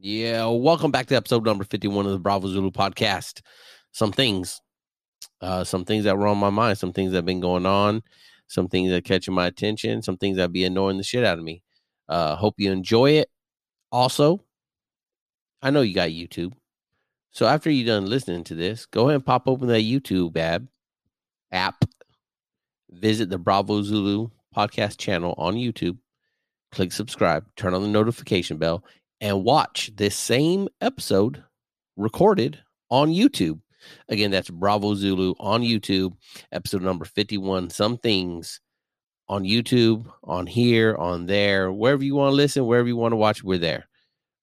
Yeah, welcome back to episode number 51 of the Bravo Zulu podcast. Some things, uh, some things that were on my mind, some things that have been going on, some things that catching my attention, some things that be annoying the shit out of me. Uh, hope you enjoy it. Also, I know you got YouTube. So after you're done listening to this, go ahead and pop open that YouTube app, app, visit the Bravo Zulu podcast channel on YouTube, click subscribe, turn on the notification bell, and watch this same episode recorded on YouTube. Again, that's Bravo Zulu on YouTube, episode number 51. Some things on YouTube, on here, on there, wherever you want to listen, wherever you want to watch, we're there.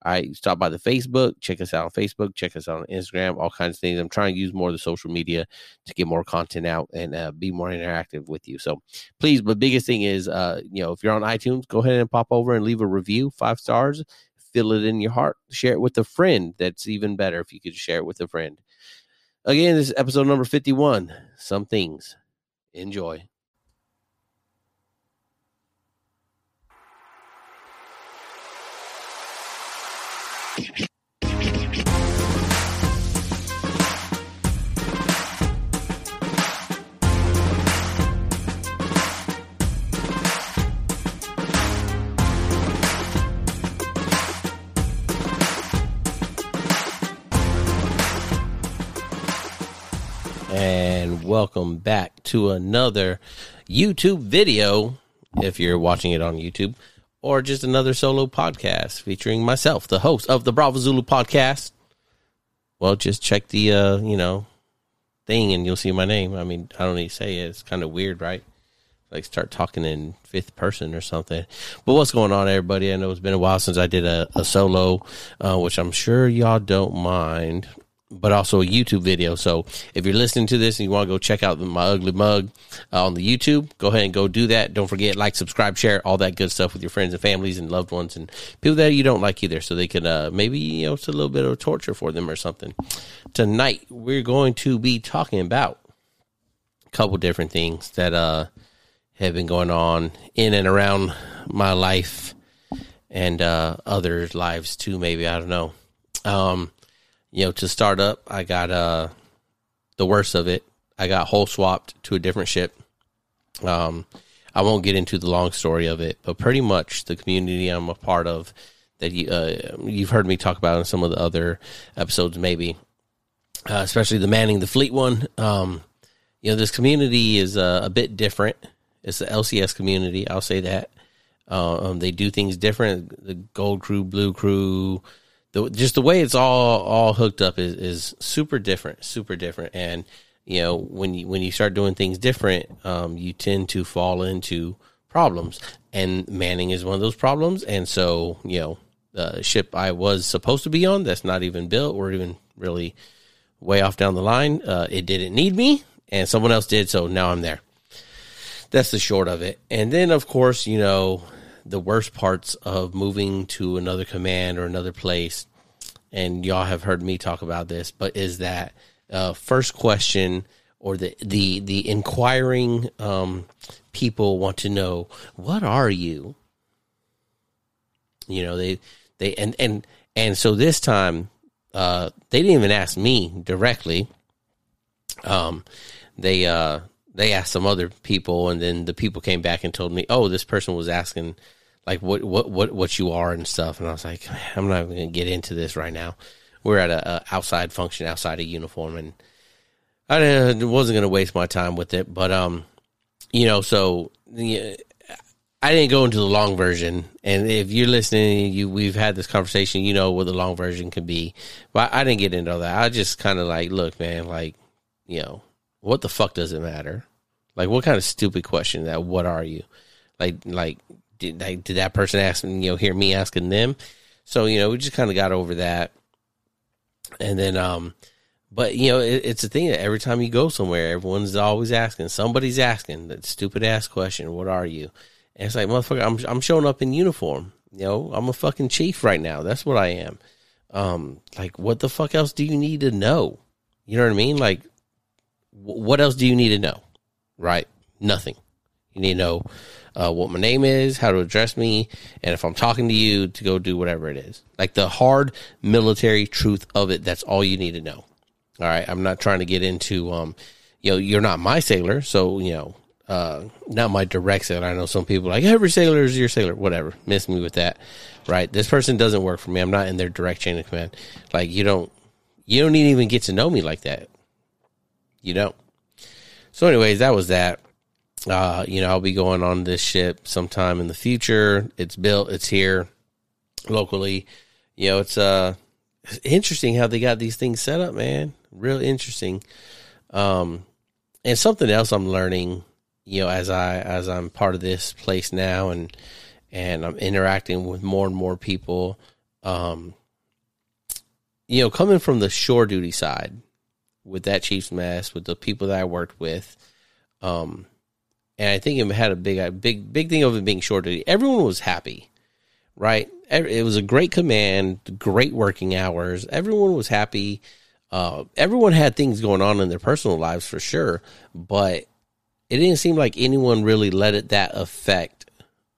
All right, stop by the Facebook, check us out on Facebook, check us out on Instagram, all kinds of things. I'm trying to use more of the social media to get more content out and uh, be more interactive with you. So please, the biggest thing is, uh, you know, if you're on iTunes, go ahead and pop over and leave a review, five stars, feel it in your heart, share it with a friend. That's even better if you could share it with a friend. Again, this is episode number 51. Some things. Enjoy. Welcome back to another YouTube video if you're watching it on YouTube or just another solo podcast featuring myself, the host of the Bravo Zulu podcast. Well, just check the uh, you know, thing and you'll see my name. I mean, I don't need to say it. It's kind of weird, right? Like start talking in fifth person or something. But what's going on, everybody? I know it's been a while since I did a, a solo, uh, which I'm sure y'all don't mind but also a YouTube video. So if you're listening to this and you want to go check out my ugly mug uh, on the YouTube, go ahead and go do that. Don't forget, like, subscribe, share, all that good stuff with your friends and families and loved ones and people that you don't like either. So they can uh, maybe, you know, it's a little bit of torture for them or something. Tonight, we're going to be talking about a couple different things that uh, have been going on in and around my life and uh, others' lives too, maybe. I don't know. Um, you know, to start up, I got uh the worst of it. I got hull swapped to a different ship. Um, I won't get into the long story of it, but pretty much the community I'm a part of that you uh, you've heard me talk about in some of the other episodes, maybe, uh, especially the manning the fleet one. Um, you know, this community is uh, a bit different. It's the LCS community. I'll say that. Uh, um, they do things different. The gold crew, blue crew, the just the way it's all all hooked up is is super different, super different. And you know, when you when you start doing things different, um, you tend to fall into problems. And Manning is one of those problems. And so, you know, the ship I was supposed to be on that's not even built or even really way off down the line, uh, it didn't need me, and someone else did. So now I'm there. That's the short of it. And then, of course, you know, the worst parts of moving to another command or another place, and y'all have heard me talk about this, but is that uh, first question or the the the inquiring um, people want to know what are you? You know they they and and and so this time uh, they didn't even ask me directly. Um, they uh they asked some other people, and then the people came back and told me, "Oh, this person was asking like what what what what you are and stuff." And I was like, "I'm not even going to get into this right now." We're at a, a outside function outside of uniform, and I wasn't going to waste my time with it. But um, you know, so I didn't go into the long version. And if you're listening, you we've had this conversation. You know what the long version can be, but I didn't get into all that. I just kind of like, look, man, like you know what the fuck does it matter? Like, what kind of stupid question that? What are you? Like, like did did that person ask? You know, hear me asking them? So you know, we just kind of got over that, and then um, but you know, it, it's a thing that every time you go somewhere, everyone's always asking. Somebody's asking that stupid ass question. What are you? And it's like, motherfucker, I'm I'm showing up in uniform. You know, I'm a fucking chief right now. That's what I am. Um, like, what the fuck else do you need to know? You know what I mean? Like, what else do you need to know? Right? Nothing. You need to know uh, what my name is, how to address me, and if I'm talking to you, to go do whatever it is. Like the hard military truth of it. That's all you need to know. All right. I'm not trying to get into, um, you know, you're not my sailor. So, you know, uh, not my direct sailor. I know some people like every sailor is your sailor, whatever. Miss me with that. Right. This person doesn't work for me. I'm not in their direct chain of command. Like you don't, you don't even get to know me like that. You don't. So anyways, that was that. Uh, you know, I'll be going on this ship sometime in the future. It's built, it's here locally. You know, it's uh interesting how they got these things set up, man. Real interesting. Um and something else I'm learning, you know, as I as I'm part of this place now and and I'm interacting with more and more people. Um you know, coming from the shore duty side with that chief's mess, with the people that I worked with, um, and I think it had a big, a big, big thing of it being short. Everyone was happy, right? It was a great command, great working hours. Everyone was happy. Uh, everyone had things going on in their personal lives for sure, but it didn't seem like anyone really let it that affect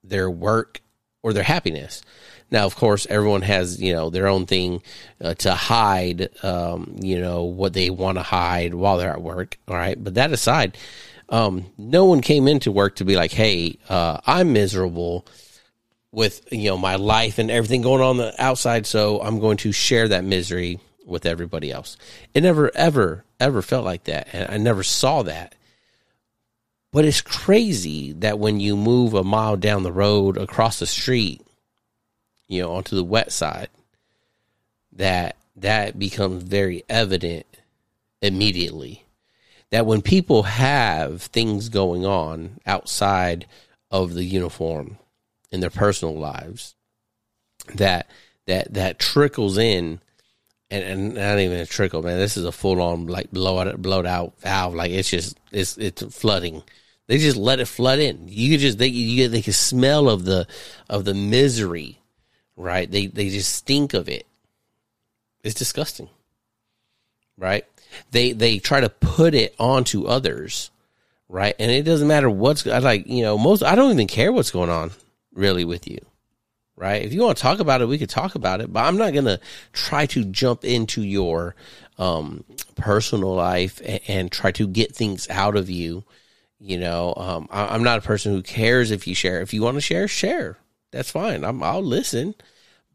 their work or their happiness. Now, of course, everyone has you know their own thing uh, to hide, um, you know what they want to hide while they're at work. All right, but that aside, um, no one came into work to be like, "Hey, uh, I'm miserable with you know my life and everything going on the outside, so I'm going to share that misery with everybody else." It never, ever, ever felt like that, and I never saw that. But it's crazy that when you move a mile down the road across the street, you know, onto the wet side, that that becomes very evident immediately that when people have things going on outside of the uniform in their personal lives, that that that trickles in, and, and not even a trickle, man. This is a full on like blow out blowed out valve. Like it's just it's it's flooding. They just let it flood in. You could just they you they can smell of the of the misery, right? They they just stink of it. It's disgusting, right? They they try to put it onto others, right? And it doesn't matter what's like, you know, most I don't even care what's going on really with you. Right? If you want to talk about it, we could talk about it, but I'm not to try to jump into your um, personal life and, and, try to get things out of you. You know, um, I, I'm not a person who cares if you share. If you want to share, share. That's fine. I'm, I'll listen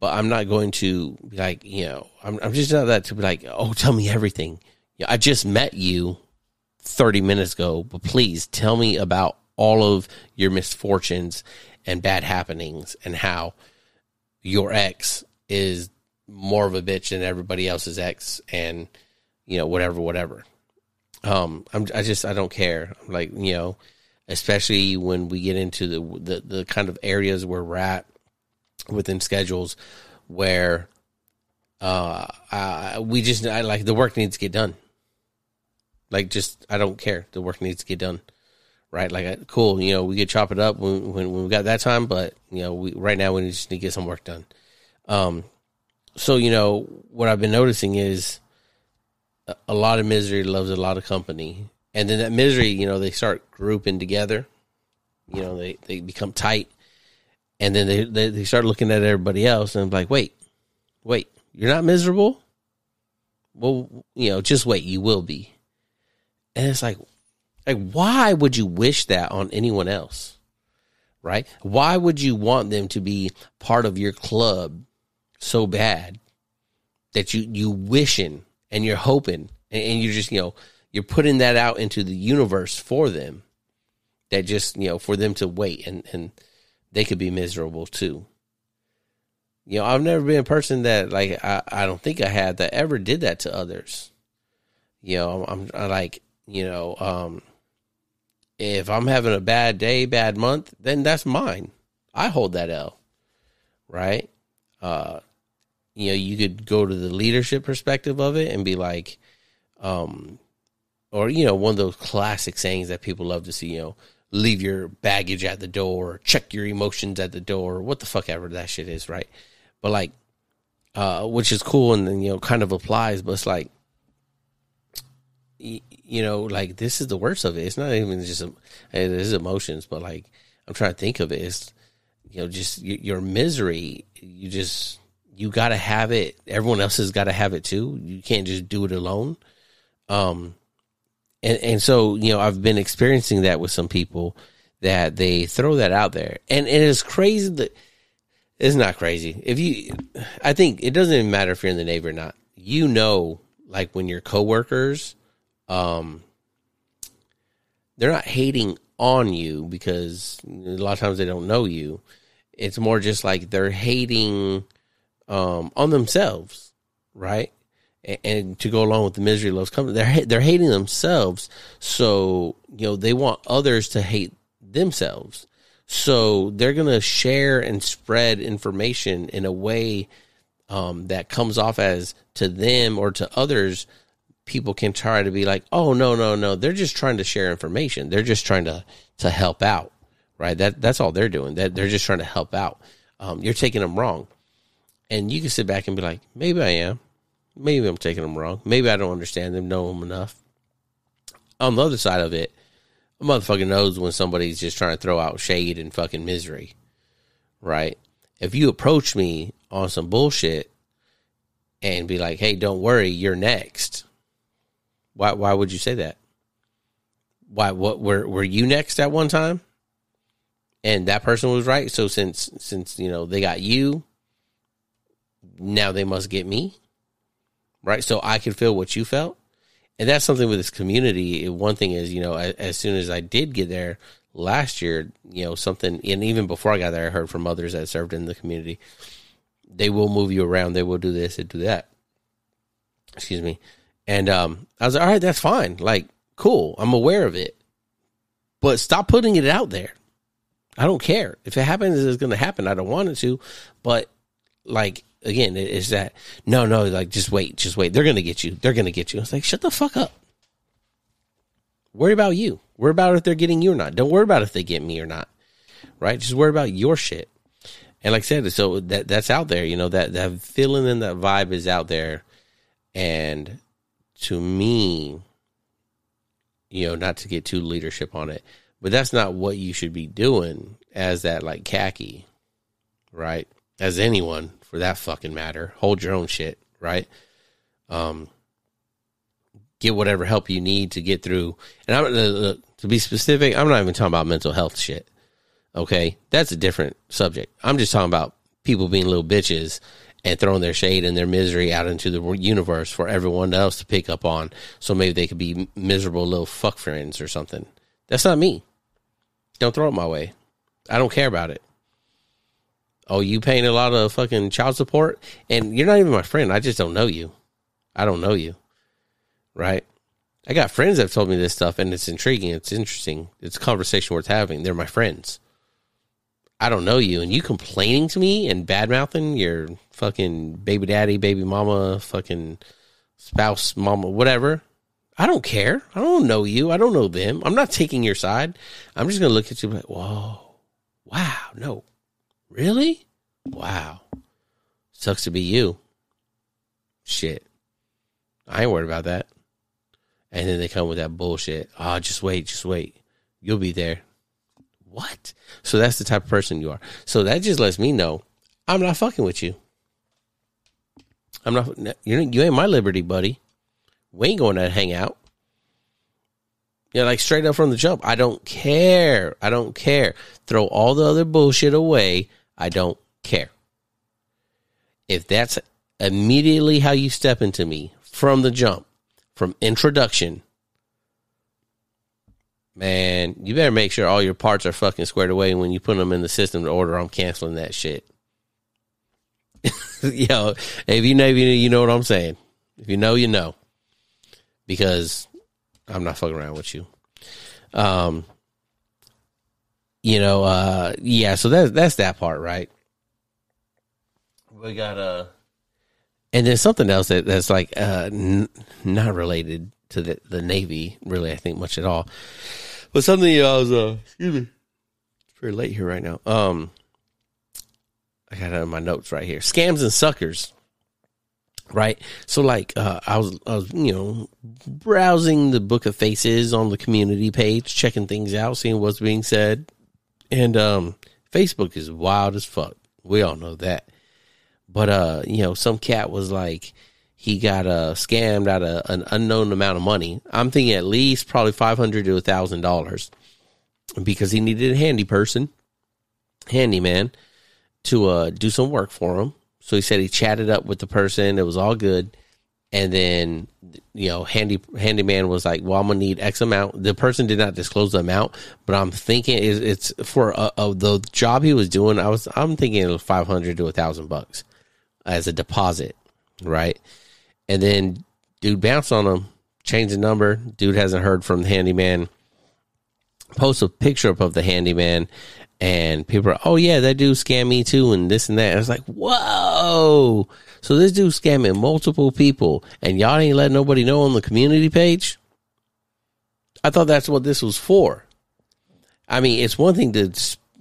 but I'm not going to be like, you know, I'm, I'm just not that to be like, oh, tell me everything. I just met you 30 minutes ago, but please tell me about all of your misfortunes and bad happenings and how your ex is more of a bitch than everybody else's ex and you know whatever whatever. Um i'm i just i don't care. Like you know especially when we get into the the, the kind of areas where we're at within schedules where uh, uh we just I like the work needs to get done like, just I don't care. The work needs to get done, right? Like, cool. You know, we could chop it up when when, when we got that time, but you know, we right now we just need to get some work done. Um, so you know what I've been noticing is a, lot of misery loves a lot of company, and then that misery, you know, they start grouping together. You know, they they become tight, and then they they, they start looking at everybody else and like, wait, wait, you're not miserable. Well, you know, just wait, you will be and it's like, like, why would you wish that on anyone else? Right? Why would you want them to be part of your club so bad that you, you wishing and you're hoping and, and you're just, you know, you're putting that out into the universe for them that just, you know, for them to wait and, and they could be miserable too. You know, I've never been a person that like I, I don't think I had that ever did that to others. You know, I'm, I'm like you know, um, if I'm having a bad day, bad month, then that's mine. I hold that L, right? Uh, you know, you could go to the leadership perspective of it and be like, um, or you know, one of those classic sayings that people love to see, you know, leave your baggage at the door, check your emotions at the door, what the fuck ever that shit is, right? But like, uh, which is cool and then you know, kind of applies, but it's like, know, like this is the worst of it. It's not even just it is emotions, but like I'm trying to think of it. it is, you know, just your, your misery. You just you got to have it. Everyone else has got to have it too. You can't just do it alone. Um, and and so you know, I've been experiencing that with some people that they throw that out there, and, and it's crazy that it's not crazy. If you, I think it doesn't even matter if you're in the Navy or not. You know, like when your coworkers, um, they're not hating on you because a lot of times they don't know you. It's more just like they're hating um, on themselves, right? And, to go along with the misery loves company, they're they're hating themselves. So you know they want others to hate themselves. So they're gonna share and spread information in a way um, that comes off as to them or to others people can try to be like, oh no, no, no, they're just trying to share information. They're just trying to to help out, right? That that's all they're doing. That they're just trying to help out. Um, you're taking them wrong, and you can sit back and be like, maybe I am, maybe I'm taking them wrong, maybe I don't understand them, know them enough. On the other side of it, a motherfucker knows when somebody's just trying to throw out shade and fucking misery, right? If you approach me on some bullshit and be like, "Hey, don't worry, you're next," Why why would you say that? Why what were were you next at one time? And that person was right. So since since you know they got you, now they must get me. Right? So I can feel what you felt. And that's something with this community. One thing is, you know, as, as soon as I did get there last year, you know, something and even before I got there I heard from others that served in the community. They will move you around, they will do this and do that. Excuse me and um, I was like, all right, that's fine. Like, cool. I'm aware of it. But stop putting it out there. I don't care. If it happens, it's going to happen. I don't want it to. But, like, again, it's that, no, no, like, just wait, just wait. They're going to get you. They're going to get you. It's like, shut the fuck up. Worry about you. Worry about if they're getting you or not. Don't worry about if they get me or not. Right? Just worry about your shit. And like I said, so that that's out there, you know, that, that feeling and that vibe is out there. And to me, you know, not to get too leadership on it, but that's not what you should be doing as that like khaki, right? As anyone for that fucking matter. Hold your own shit, right? Um, get whatever help you need to get through. And I'm uh, to be specific, I'm not even talking about mental health shit. Okay, that's a different subject. I'm just talking about people being little bitches and throwing their shade and their misery out into the universe for everyone else to pick up on. So maybe they could be miserable little fuck friends or something. That's not me. Don't throw it my way. I don't care about it. Oh, you paying a lot of fucking child support and you're not even my friend. I just don't know you. I don't know you. Right? I got friends that have told me this stuff and it's intriguing. It's interesting. It's a conversation worth having. They're my friends. I don't know you, and you complaining to me and bad mouthing your fucking baby daddy, baby mama, fucking spouse, mama, whatever. I don't care. I don't know you. I don't know them. I'm not taking your side. I'm just gonna look at you like, whoa, wow, no, really, wow, sucks to be you. Shit, I ain't worried about that. And then they come with that bullshit. Oh, just wait, just wait. You'll be there what? So that's the type of person you are. So that just lets me know I'm not fucking with you. I'm not. You you ain't my liberty, buddy. We ain't going to hang out. You know, like straight up from the jump. I don't care. I don't care. Throw all the other bullshit away. I don't care. If that's immediately how you step into me from the jump, from introduction, man, you better make sure all your parts are fucking squared away when you put them in the system to order. I'm canceling that shit. Yo, if you know, you know what I'm saying. If you know, you know, because I'm not fucking around with you. Um, you know, uh, yeah. So that's that's that part, right? We got uh, and then something else that that's like uh, n- not related to the, the Navy, really, I think much at all. But something I was, uh, excuse me, it's pretty late here right now. Um, I got it in my notes right here. Scams and suckers. Right. So like, uh, I was, I was, you know, browsing the book of faces on the community page, checking things out, seeing what's being said And um, Facebook is wild as fuck. We all know that. But uh, you know, some cat was like he got uh scammed out of an unknown amount of money. I'm thinking at least probably five hundred to a thousand dollars because he needed a handy person, handyman, to uh do some work for him. So he said he chatted up with the person. It was all good. And then, you know, handy handyman was like, "Well, I'm gonna need X amount." The person did not disclose the amount, but I'm thinking it's for uh, uh, the job he was doing. I was I'm thinking it was five hundred to a thousand bucks as a deposit, right? And then dude bounced on him, changed the number. Dude hasn't heard from the handyman. Post a picture up of the handyman, and people are, oh yeah, that dude scammed me too, and this and that. I was like, whoa. So this dude scamming multiple people, and y'all ain't letting nobody know on the community page. I thought that's what this was for. I mean, it's one thing to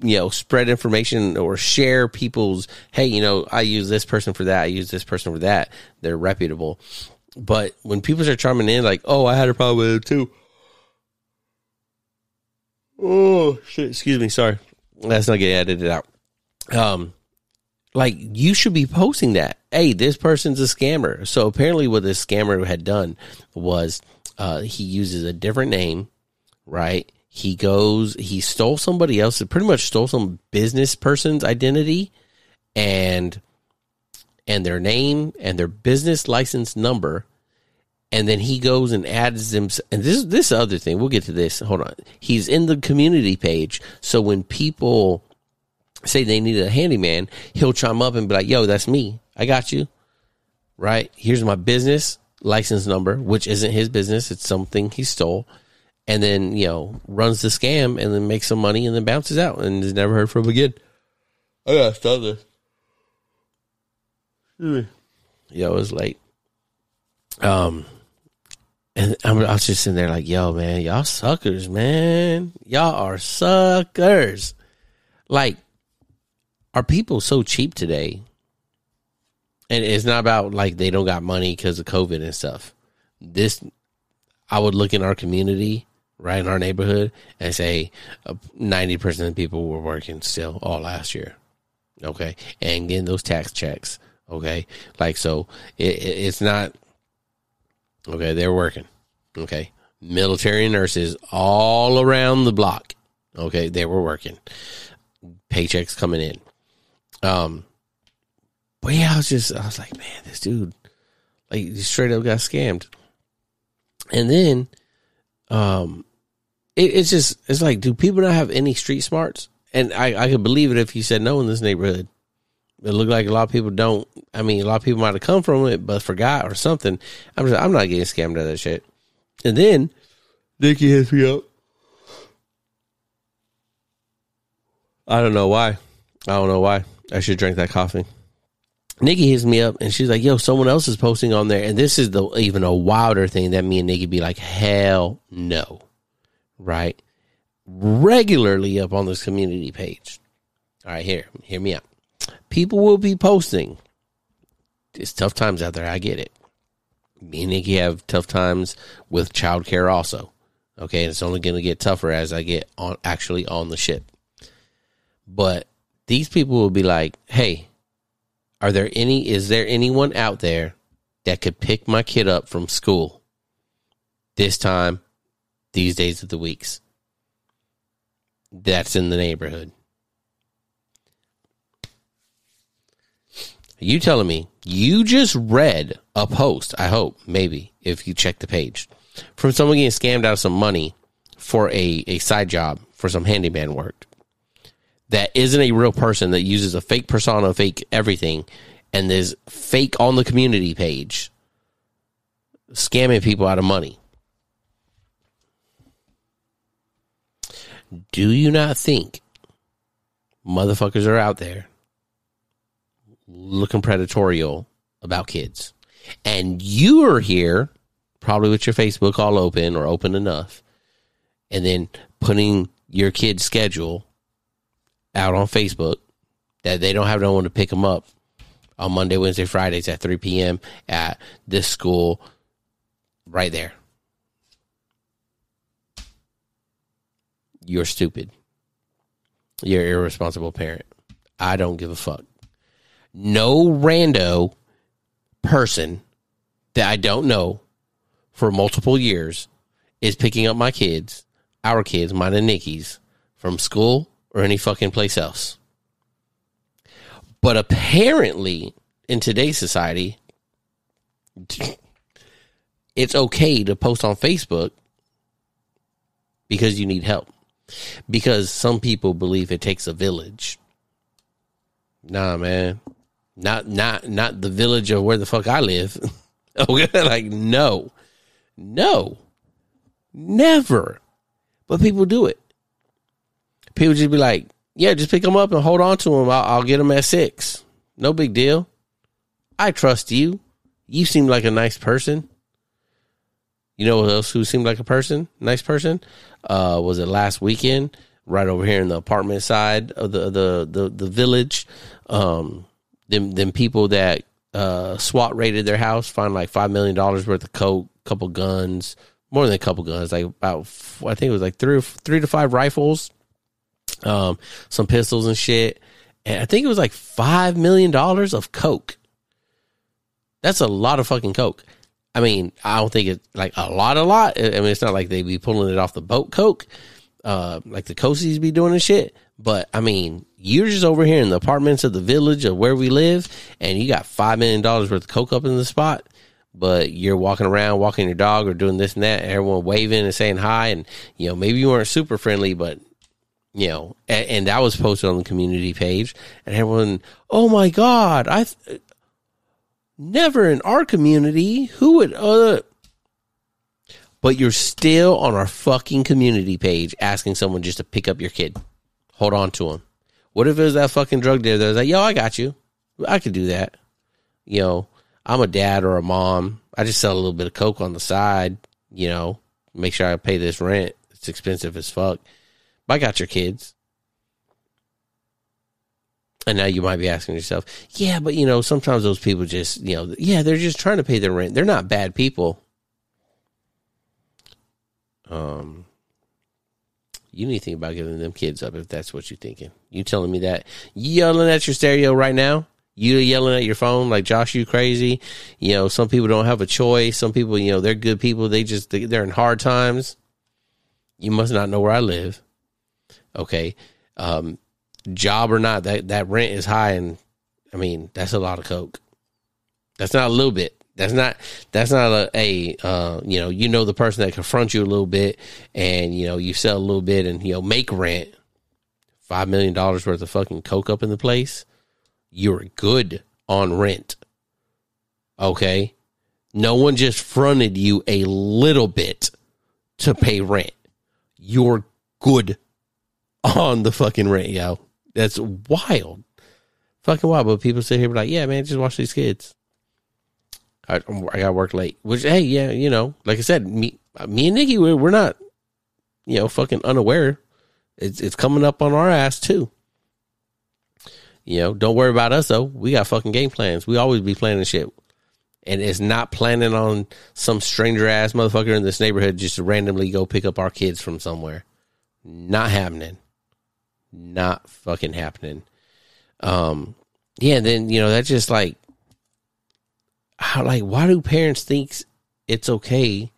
you know spread information or share people's hey, you know, I use this person for that, I use this person for that. They're reputable. But when people start chiming in like, "Oh, I had a problem with it too." Oh shit! Excuse me. Sorry, that's not getting edited out. Um, like you should be posting that. Hey, this person's a scammer. So apparently, what this scammer had done was uh, he uses a different name, right? He goes, he stole somebody else, pretty much stole some business person's identity, and and their name and their business license number, and then he goes and adds them. And this this other thing, we'll get to this. Hold on, he's in the community page, so when people say they need a handyman, he'll chime up and be like, yo, that's me. I got you. Right? Here's my business license number, which isn't his business. It's something he stole. And then, you know, runs the scam and then makes some money and then bounces out and is never heard from again. I gotta stop this. Yo, it was late. Um, and I'm, I was just sitting there like, yo, man, y'all suckers, man. Y'all are suckers. Like, are people so cheap today? And it's not about like they don't got money because of COVID and stuff. This, I would look in our community, right in our neighborhood, and say uh, ninety percent of people were working still all last year. Okay, and getting those tax checks. Okay, like so, it, it, it's not. Okay, they're working. Okay, military nurses all around the block. Okay, they were working. Paychecks coming in. Um, but yeah, I was just, I was like, man, this dude, like, straight up got scammed. And then, um, it, it's just, it's like, do people not have any street smarts? And I, I could believe it if you said no in this neighborhood. It looked like a lot of people don't. I mean, a lot of people might have come from it, but forgot or something. I'm just, I'm not getting scammed out of that shit. And then Nikki hits me up. I don't know why. I don't know why. I should drink that coffee. Nikki hits me up and she's like, "Yo, someone else is posting on there," and this is the even a wilder thing that me and Nikki be like, "Hell no!" Right? Regularly up on this community page. All right, here, hear me out. People will be posting. It's tough times out there. I get it. Me and Nikki have tough times with childcare also. Okay, and it's only going to get tougher as I get on actually on the ship. But these people will be like, "Hey, are there any is there anyone out there that could pick my kid up from school this time these days of the weeks that's in the neighborhood you telling me you just read a post i hope maybe if you check the page from someone getting scammed out of some money for a, a side job for some handyman work that isn't a real person that uses a fake persona, fake everything, and is fake on the community page, scamming people out of money. Do you not think motherfuckers are out there looking predatorial about kids? And you are here, probably with your Facebook all open or open enough, and then putting your kid's schedule out on Facebook that they don't have no one to pick them up on Monday, Wednesday, Fridays at 3 p.m. at this school right there. You're stupid. you're irresponsible parent. I don't give a fuck. No rando person that I don't know for multiple years is picking up my kids, our kids, mine and Nikki's, from school or any fucking place else. But apparently, in today's society, it's okay to post on Facebook because you need help. Because some people believe it takes a village. Nah, man. Not not not the village of where the fuck I live. okay, like no. No. Never. But people do it. People just be like, yeah, just pick them up and hold on to them. I'll, I'll get them at six. No big deal. I trust you. You seem like a nice person. You know else who seemed like a person, nice person? Uh, was it last weekend? Right over here in the apartment side of the the the, the village. Um, them them people that uh, SWAT raided their house, find like five million dollars worth of coke, couple guns, more than a couple guns, like about I think it was like three three to five rifles, um, some pistols and shit, and I think it was like five million dollars of coke. That's a lot of fucking coke. I mean, I don't think it's like a lot, a lot. I mean, it's not like they be pulling it off the boat coke, uh, like the coasties be doing and shit. But I mean, you're just over here in the apartments of the village of where we live, and you got five million dollars worth of coke up in the spot. But you're walking around, walking your dog, or doing this and that, and everyone waving and saying hi, and you know maybe you weren't super friendly, but you know, and, and that was posted on the community page, and everyone, oh my god, I never in our community who would uh but you're still on our fucking community page asking someone just to pick up your kid. Hold on to him what if it was that fucking drug dealer that was like yo i got you. I could do that. You know i'm a dad or a mom. I just sell a little bit of coke on the side you know make sure i pay this rent. It's expensive as fuck. But i got your kids and now you might be asking yourself, yeah, but you know, sometimes those people just, you know, yeah, they're just trying to pay their rent. They're not bad people. Um, you need to think about giving them kids up if that's what you're thinking. You telling me that yelling at your stereo right now? You yelling at your phone like Josh, you crazy? You know, some people don't have a choice. Some people, you know, they're good people. They just they're in hard times. You must not know where I live. Okay. Um, job or not, that that rent is high, and I mean that's a lot of coke. That's not a little bit. That's not that's not a, a uh, you know you know the person that confronts you a little bit, and you know you sell a little bit and you know make rent. Five million dollars worth of fucking coke up in the place. You're good on rent. Okay, no one just fronted you a little bit to pay rent. You're good on the fucking rent, yo. That's wild. Fucking wild. But people sit here and be like, yeah, man, just watch these kids. I, I got work late. Which, hey, yeah, you know, like I said, me, me and Nikki, we're, we're not, you know, fucking unaware. It's it's coming up on our ass too. You know, don't worry about us though. We got fucking game plans. We always be planning shit. And it's not planning on some stranger ass motherfucker in this neighborhood just to randomly go pick up our kids from somewhere. Not happening not fucking happening. Um, yeah, then you know that's just like how like why do parents think it's okay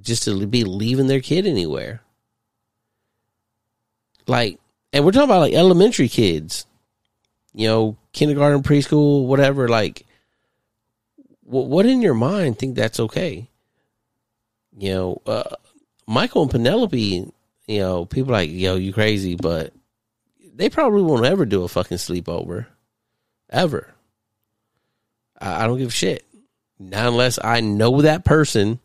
just to be leaving their kid anywhere? Like, and we're talking about like elementary kids, you know, kindergarten, preschool, whatever. Like, what what in your mind think that's okay? You know, uh, Michael and Penelope. You know, people like, yo, you crazy, but they probably won't ever do a fucking sleepover. Ever. I, I don't give a shit. Not unless I know that person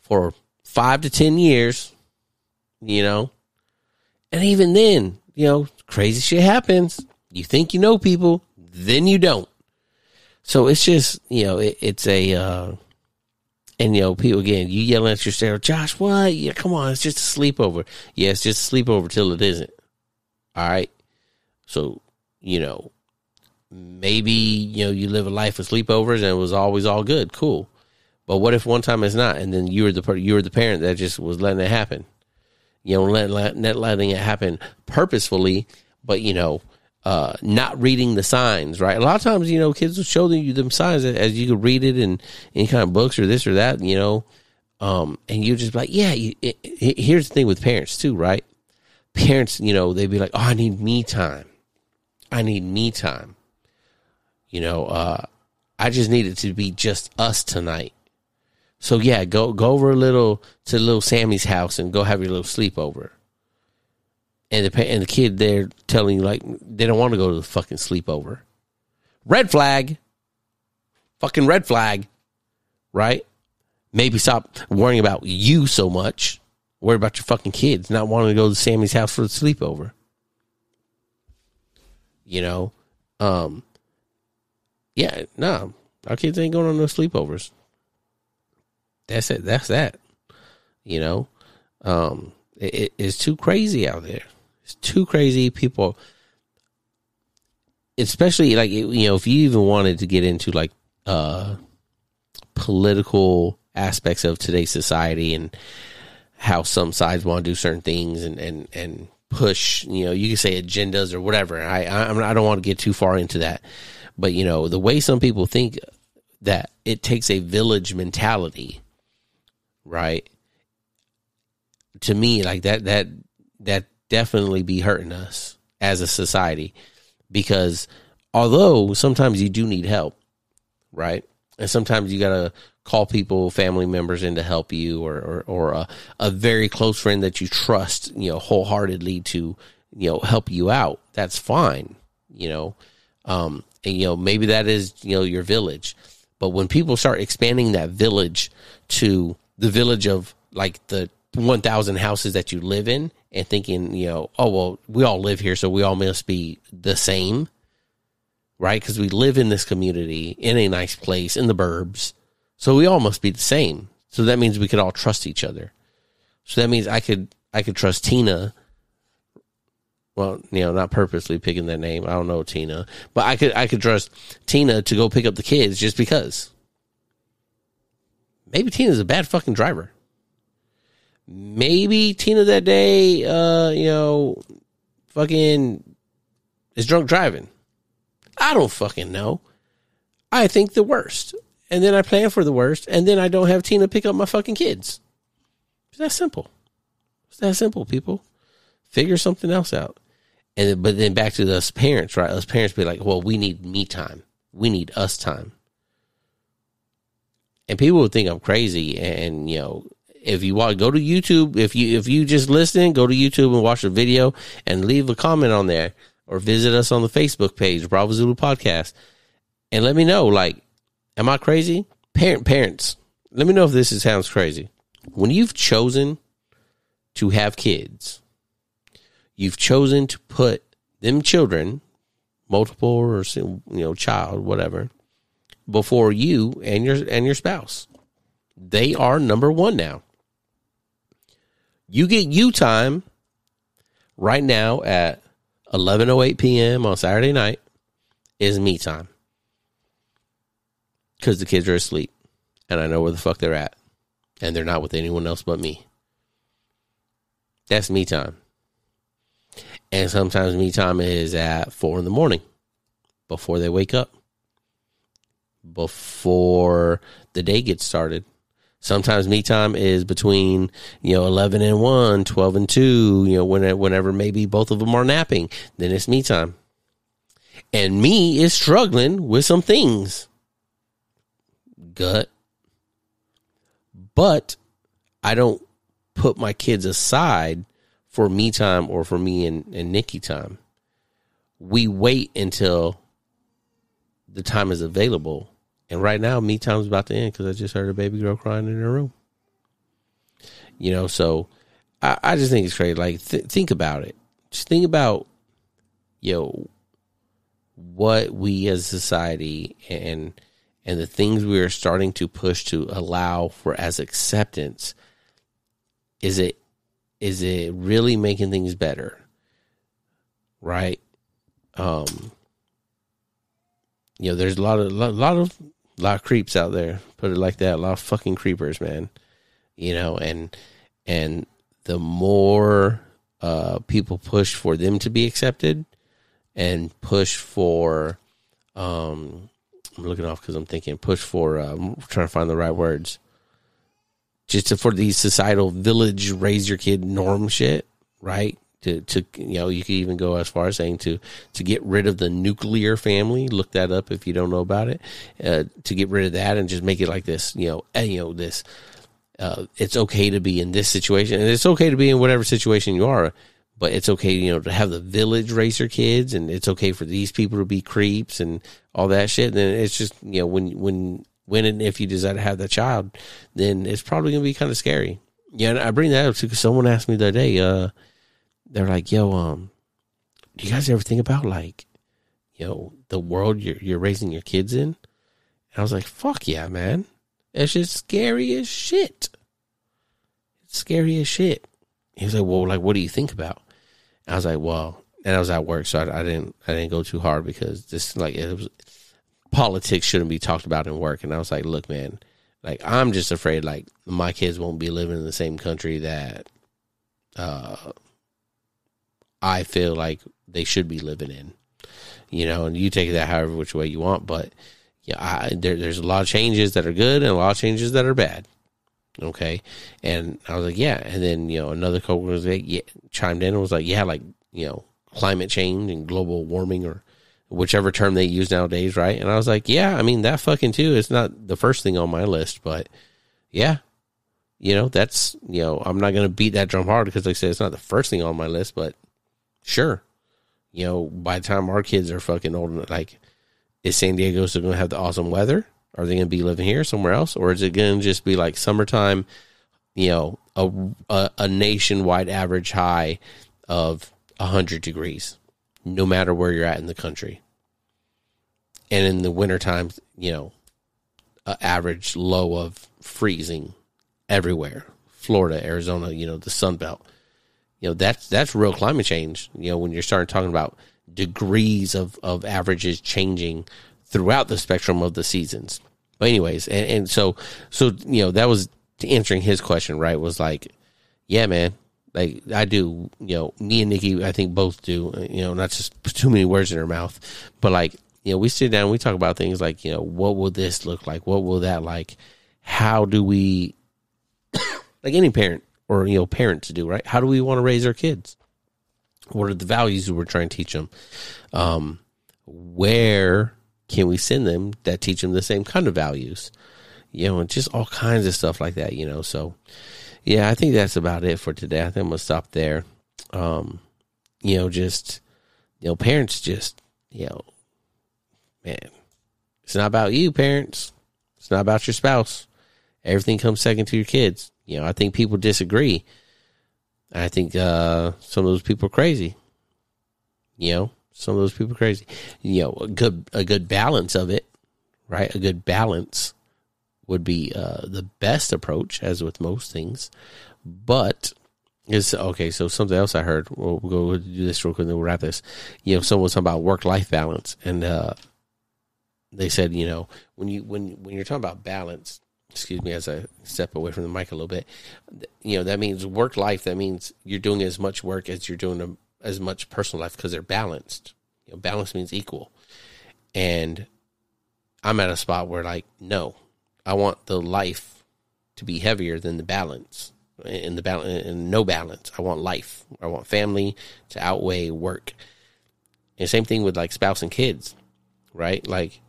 for five to ten years, you know. And even then, you know, crazy shit happens. You think you know people, then you don't. So it's just, you know, it, it's a, uh, and you know, people again, you yelling at your stereo, Josh, what? Yeah, come on, it's just a sleepover. Yeah, it's just a sleepover till it isn't. All right. So, you know, maybe, you know, you live a life of sleepovers and it was always all good. Cool. But what if one time it's not and then you were the you were the parent that just was letting it happen? you know, let, let, not letting it happen purposefully, but you know, uh, not reading the signs, right? A lot of times, you know, kids will show you them signs as you could read it in any kind of books or this or that, you know, um, and you just like, yeah. You, it, it, here's the thing with parents too, right? Parents, you know, they'd be like, oh, I need me time. I need me time. You know, uh, I just need it to be just us tonight. So yeah, go go over a little to little Sammy's house and go have your little sleepover and the and the kid there telling you like they don't want to go to the fucking sleepover. Red flag. Fucking red flag. Right? Maybe stop worrying about you so much. Worry about your fucking kids not wanting to go to Sammy's house for the sleepover. You know? Um Yeah, no. Our kids ain't going on no sleepovers. That's it. That's that. You know? Um it, it's too crazy out there. It's too crazy. People, especially like you know, if you even wanted to get into like uh political aspects of today's society and how some sides want to do certain things and and and push, you know, you can say agendas or whatever. I I, I don't want to get too far into that, but you know, the way some people think that it takes a village mentality, right? To me, like that that that definitely be hurting us as a society because although sometimes you do need help, right? And sometimes you got to call people, family members in to help you or, or, or a, a very close friend that you trust, you know, wholeheartedly to, you know, help you out. That's fine, you know. Um, and, you know, maybe that is, you know, your village. But when people start expanding that village to the village of like the 1,000 houses that you live in and thinking, you know, oh, well, we all live here, so we all must be the same, right? Because we live in this community in a nice place in the burbs. So we all must be the same. So that means we could all trust each other. So that means I could, I could trust Tina. Well, you know, not purposely picking that name. I don't know Tina, but I could, I could trust Tina to go pick up the kids just because. Maybe Tina's a bad fucking driver maybe Tina that day, uh, you know, fucking is drunk driving. I don't fucking know. I think the worst. And then I plan for the worst, and then I don't have Tina pick up my fucking kids. It's that simple. It's that simple, people. Figure something else out. And but then back to us parents, right? Us parents be like, well, we need me time. We need us time. And people would think I'm crazy and, you know, if you want go to YouTube, if you if you just listen, go to YouTube and watch the video and leave a comment on there or visit us on the Facebook page, Bravo Zulu Podcast, and let me know. Like, am I crazy? Parent parents, let me know if this is, sounds crazy. When you've chosen to have kids, you've chosen to put them children, multiple or you know child, whatever, before you and your and your spouse. They are number one now. You get you time right now at 11:08 p.m. on Saturday night is me time. Cuz the kids are asleep and I know where the fuck they're at and they're not with anyone else but me. That's me time. And sometimes me time is at 4 in the morning before they wake up. Before the day gets started Sometimes me time is between, you know, 11 and 1, 12 and 2, you know, whenever, whenever maybe both of them are napping, then it's me time. And me is struggling with some things. Gut. But I don't put my kids aside for me time or for me and, and Nikki time. We wait until the time is available and right now, me time's about to end because I just heard a baby girl crying in her room. You know, so I, I just think it's crazy. Like, th- think about it. Just think about, you know, what we as society and and the things we are starting to push to allow for as acceptance. Is it is it really making things better? Right? Um, you know, there's a lot of a lot of a lot of creeps out there. Put it like that. A lot of fucking creepers, man. You know, and and the more uh, people push for them to be accepted and push for um, I'm looking off because I'm thinking push for um, trying to find the right words. Just to, for the societal village raise your kid norm shit, right? To to you know you could even go as far as saying to to get rid of the nuclear family. Look that up if you don't know about it. Uh, to get rid of that and just make it like this, you know, you know this. Uh, it's okay to be in this situation, and it's okay to be in whatever situation you are but it's okay, you know, to have the village your kids, and it's okay for these people to be creeps and all that shit. And then it's just, you know, when when when and if you decide to have that child, then it's probably gonna be kind of scary. Yeah, and I bring that up because someone asked me the other day. Uh, they're like, "Yo, um, do you guys ever think about like, you know, the world you're you're raising your kids in?" And I was like, "Fuck yeah, man! It's just scary as shit. It's scary as shit." He was like, "Well, like, what do you think about?" I was like, well, and I was at work, so I, I, didn't I didn't go too hard because this like it was politics shouldn't be talked about in work. And I was like, look, man, like I'm just afraid like my kids won't be living in the same country that uh I feel like they should be living in. You know, and you take that however which way you want, but yeah, I, there, there's a lot of changes that are good and a lot of changes that are bad. Okay. And I was like, yeah. And then, you know, another coworker was like, yeah, chimed in and was like, yeah, like, you know, climate change and global warming or whichever term they use nowadays, right? And I was like, yeah, I mean, that fucking too is not the first thing on my list, but yeah, you know, that's, you know, I'm not to beat that drum hard because like I said, it's not the first thing on my list, but sure. You know, by the time our kids are fucking old, like, is San Diego still going to have the awesome weather? Are they going to be living here somewhere else, or is it going to just be like summertime? You know, a a, a nationwide average high of hundred degrees, no matter where you're at in the country. And in the wintertime, you know, an average low of freezing everywhere. Florida, Arizona, you know, the Sun Belt. You know, that's that's real climate change. You know, when you're starting talking about degrees of, of averages changing throughout the spectrum of the seasons. But anyways, and, and so so you know that was answering his question right was like, yeah, man, like I do. You know, me and Nikki, I think both do. You know, not just too many words in her mouth, but like you know, we sit down, we talk about things like you know, what will this look like? What will that like? How do we, like any parent or you know, parents to do right? How do we want to raise our kids? What are the values we're trying to teach them? Um, where can we send them that teach them the same kind of values? You know, and just all kinds of stuff like that, you know. So, yeah, I think that's about it for today. I think I'm to stop there. Um, you know, just, you know, parents just, you know, man, it's not about you, parents. It's not about your spouse. Everything comes second to your kids. You know, I think people disagree. I think uh, some of those people are crazy. You know, some of those people crazy. You know, a good a good balance of it, right? A good balance would be uh, the best approach, as with most things. But is okay. So something else I heard. We'll, we'll go do this real quick, and then we'll wrap this. You know, someone was talking about work life balance, and uh, they said, you know, when you when when you're talking about balance, excuse me, as I step away from the mic a little bit, you know, that means work life. That means you're doing as much work as you're doing um, as much personal life because they're balanced. You know, balance means equal. And I'm at a spot where like, no, I want the life to be heavier than the balance. In the balance, and no balance. I want life. I want family to outweigh work. And same thing with like spouse and kids, right? Like,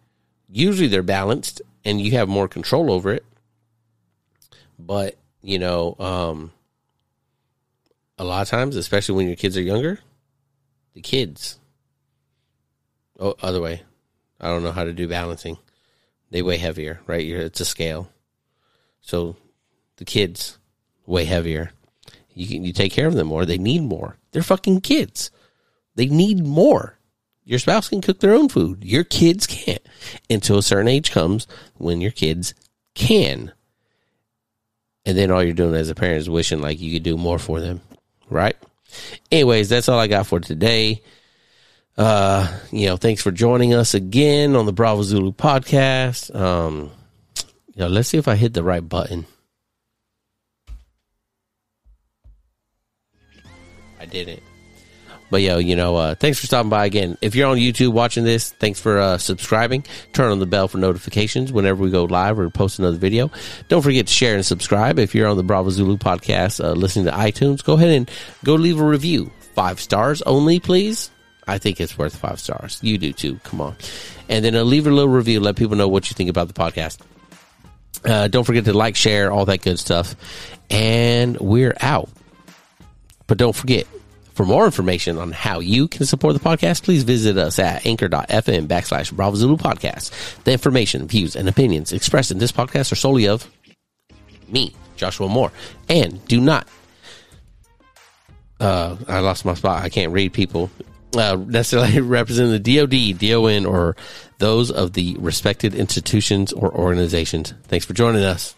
usually they're balanced, and you have more control over it. But you know, um, a lot of times, especially when your kids are younger, the kids. Oh, other way. I don't know how to do balancing. They weigh heavier, right? It's a scale. So the kids weigh heavier. You can, you take care of them more. They need more. They're fucking kids. They need more. Your spouse can cook their own food. Your kids can't until a certain age comes when your kids can. And then all you're doing as a parent is wishing like you could do more for them right? Anyways, that's all I got for today. Uh, you know, thanks for joining us again on the Bravo Zulu podcast. Um, you know, let's see if I hit the right button. I didn't. But yo, you know, uh, thanks for stopping by again. If you're on YouTube watching this, thanks for uh, subscribing. Turn on the bell for notifications whenever we go live or post another video. Don't forget to share and subscribe. If you're on the Bravo Zulu podcast, uh, listening to iTunes, go ahead and go leave a review. Five stars only, please. I think it's worth five stars. You do too. Come on. And then uh, leave a little review. Let people know what you think about the podcast. Uh, don't forget to like, share, all that good stuff. And we're out. But don't forget, for more information on how you can support the podcast, please visit us at anchor.fm backslash Bravo Zulu podcast. The information, views, and opinions expressed in this podcast are solely of me, Joshua Moore. And do not, uh, I lost my spot. I can't read people. Uh, necessarily represent the DOD, DON, or those of the respected institutions or organizations. Thanks for joining us.